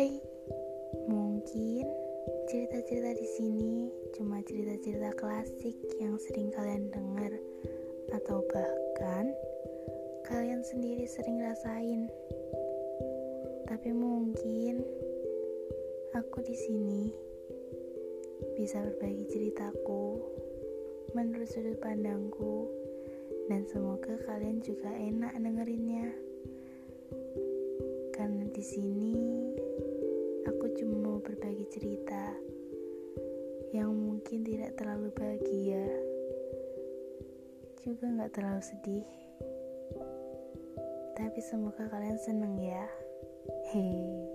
Hai, mungkin cerita-cerita di sini cuma cerita-cerita klasik yang sering kalian dengar, atau bahkan kalian sendiri sering rasain. Tapi mungkin aku di sini bisa berbagi ceritaku menurut sudut pandangku, dan semoga kalian juga enak dengerinnya. Karena di sini cuma mau berbagi cerita yang mungkin tidak terlalu bahagia, juga nggak terlalu sedih. Tapi semoga kalian seneng ya. Hehe.